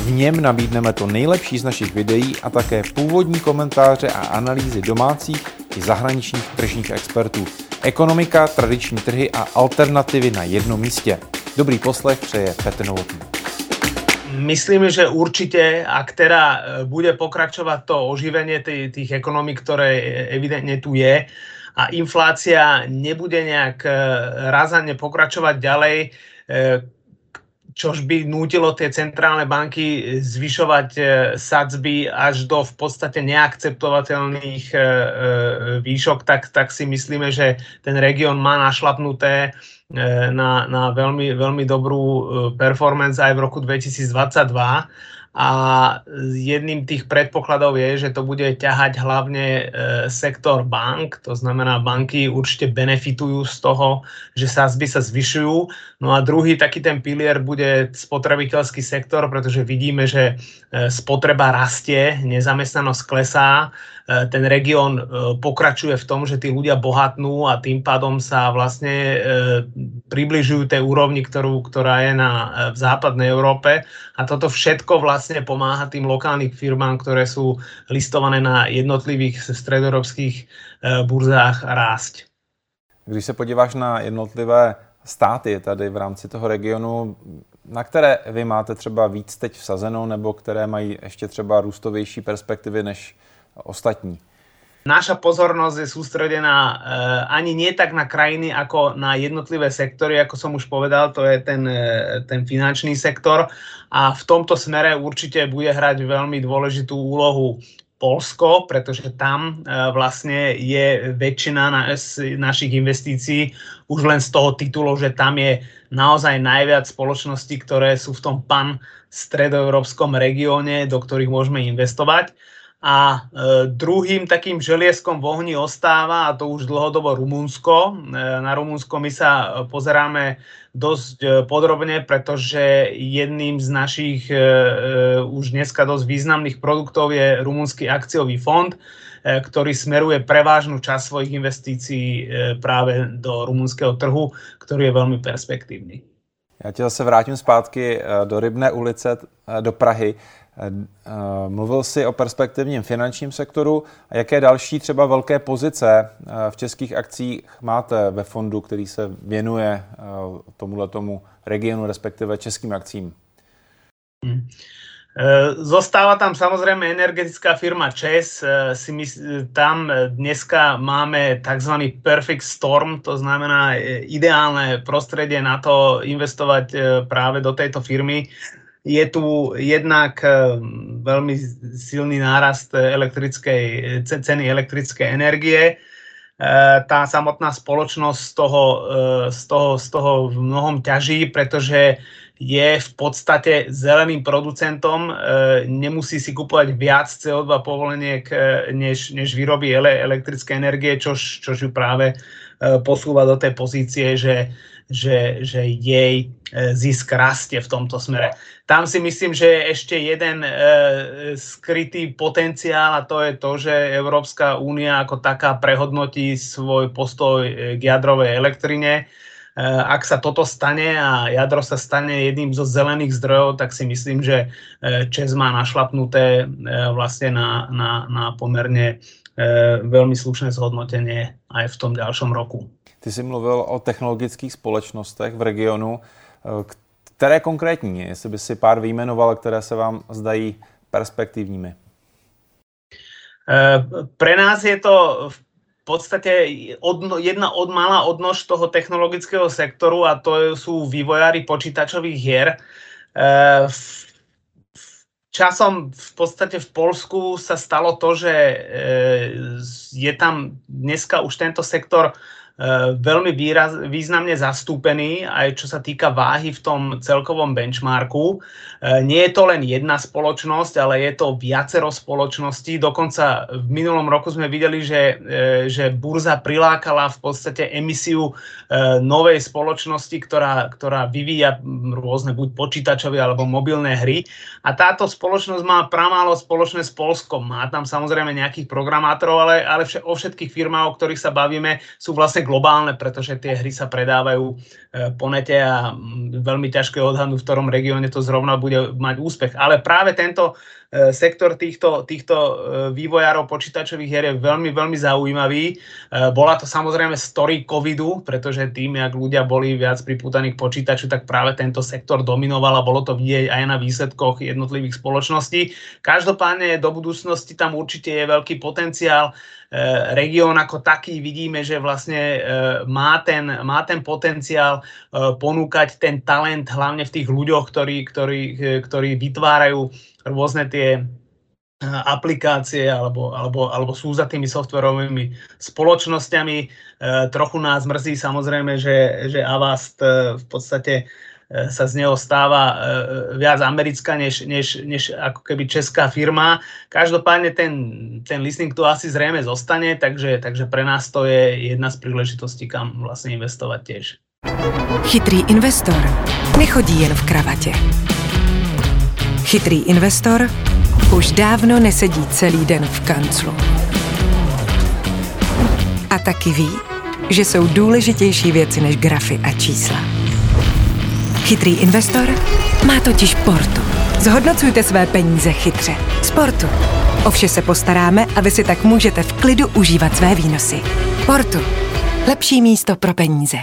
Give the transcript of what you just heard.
V něm nabídneme to nejlepší z našich videí a také původní komentáře a analýzy domácích i zahraničních tržních expertů. Ekonomika, tradiční trhy a alternativy na jednom místě. Dobrý poslech přeje Petr Novotný. Myslím, že určite, ak teda e, bude pokračovať to oživenie tých ekonomik, ktoré evidentne tu je, a inflácia nebude nejak e, razane pokračovať ďalej, e, čož by nutilo tie centrálne banky zvyšovať e, sadzby až do v podstate neakceptovateľných e, e, výšok, tak, tak si myslíme, že ten región má našlapnuté na, na veľmi, veľmi dobrú performance aj v roku 2022 a jedným tých predpokladov je, že to bude ťahať hlavne e, sektor bank, to znamená banky určite benefitujú z toho, že sázby sa zvyšujú. No a druhý taký ten pilier bude spotrebiteľský sektor, pretože vidíme, že e, spotreba rastie, nezamestnanosť klesá, E, ten región pokračuje v tom, že tí ľudia bohatnú a tým pádom sa vlastne približujú tej úrovni, ktorú, ktorá je na, v západnej Európe. A toto všetko vlastne pomáha tým lokálnym firmám, ktoré sú listované na jednotlivých středoevropských burzách rásť. Když se podíváš na jednotlivé státy tady v rámci toho regionu, na které vy máte třeba víc teď vsazeno, nebo které mají ještě třeba růstovější perspektivy než ostatní. Naša pozornosť je sústredená uh, ani nie tak na krajiny, ako na jednotlivé sektory, ako som už povedal, to je ten, uh, ten finančný sektor a v tomto smere určite bude hrať veľmi dôležitú úlohu Polsko, pretože tam uh, vlastne je väčšina na, našich investícií už len z toho titulu, že tam je naozaj najviac spoločností, ktoré sú v tom pan stredoeurópskom regióne, do ktorých môžeme investovať. A e, druhým takým želieskom v ohni ostáva, a to už dlhodobo Rumunsko. E, na Rumunsko my sa pozeráme dosť e, podrobne, pretože jedným z našich e, e, už dneska dosť významných produktov je Rumunský akciový fond, e, ktorý smeruje prevážnu časť svojich investícií e, práve do rumunského trhu, ktorý je veľmi perspektívny. Já tě zase vrátím zpátky e, do Rybné ulice, e, do Prahy. Eh, mluvil jsi o perspektivním finančním sektoru. A jaké další třeba velké pozice eh, v českých akcích máte ve fondu, který se věnuje eh, tomuhle tomu regionu, respektive českým akcím? Hmm. Zostáva tam samozrejme energetická firma ČES. Si tam dneska máme tzv. perfect storm, to znamená ideálne prostredie na to investovať práve do tejto firmy je tu jednak eh, veľmi silný nárast elektrickej, ceny elektrickej energie. Eh, tá samotná spoločnosť z toho, eh, z toho, z toho v mnohom ťaží, pretože je v podstate zeleným producentom, nemusí si kupovať viac CO2 povoleniek, než, než vyrobí elektrické energie, čož, čož ju práve posúva do tej pozície, že že, že jej e, zisk rastie v tomto smere. Tam si myslím, že je ešte jeden e, skrytý potenciál a to je to, že Európska únia ako taká prehodnotí svoj postoj k jadrovej elektrine. E, ak sa toto stane a jadro sa stane jedným zo zelených zdrojov, tak si myslím, že e, Čes má našlapnuté e, vlastne na, na, na pomerne veľmi slušné zhodnotenie aj v tom ďalšom roku. Ty jsi mluvil o technologických společnostech v regionu. Které konkrétní, jestli by si pár vyjmenoval, které se vám zdají perspektivními? Eh, pre nás je to v podstate odno, jedna od malá odnož toho technologického sektoru a to sú vývojári počítačových hier. Eh, časom v podstate v Polsku sa stalo to, že eh, je tam dneska už tento sektor veľmi výraz, významne zastúpený, aj čo sa týka váhy v tom celkovom benchmarku. Nie je to len jedna spoločnosť, ale je to viacero spoločností. Dokonca v minulom roku sme videli, že, že burza prilákala v podstate emisiu novej spoločnosti, ktorá, ktorá vyvíja rôzne buď počítačové alebo mobilné hry. A táto spoločnosť má pramálo spoločné s Polskom. Má tam samozrejme nejakých programátorov, ale, ale o všetkých firmách, o ktorých sa bavíme, sú vlastne globálne, pretože tie hry sa predávajú e, po nete a veľmi ťažké odhadnúť, v ktorom regióne to zrovna bude mať úspech. Ale práve tento e, sektor týchto, týchto e, vývojárov počítačových hier je veľmi, veľmi zaujímavý. Bola to samozrejme story covidu, pretože tým, jak ľudia boli viac pripútaní k počítaču, tak práve tento sektor dominoval a bolo to vidieť aj na výsledkoch jednotlivých spoločností. Každopádne do budúcnosti tam určite je veľký potenciál. Eh, región ako taký vidíme, že vlastne eh, má ten, má ten potenciál eh, ponúkať ten talent hlavne v tých ľuďoch, ktorí, ktorí, ktorí vytvárajú rôzne tie aplikácie alebo, alebo, alebo sú za tými softverovými spoločnosťami. Trochu nás mrzí samozrejme, že, že Avast v podstate sa z neho stáva e, viac americká než, než, než ako keby česká firma. Každopádne ten, ten listing tu asi zrejme zostane, takže, takže pre nás to je jedna z príležitostí, kam vlastne investovať tiež. Chytrý investor nechodí jen v kravatě. Chytrý investor už dávno nesedí celý den v kanclu. A taky ví, že jsou důležitější věci než grafy a čísla. Chytrý investor má totiž Portu. Zhodnocujte své peníze chytře. Sportu. O vše se postaráme a vy si tak můžete v klidu užívat své výnosy. Portu. Lepší místo pro peníze.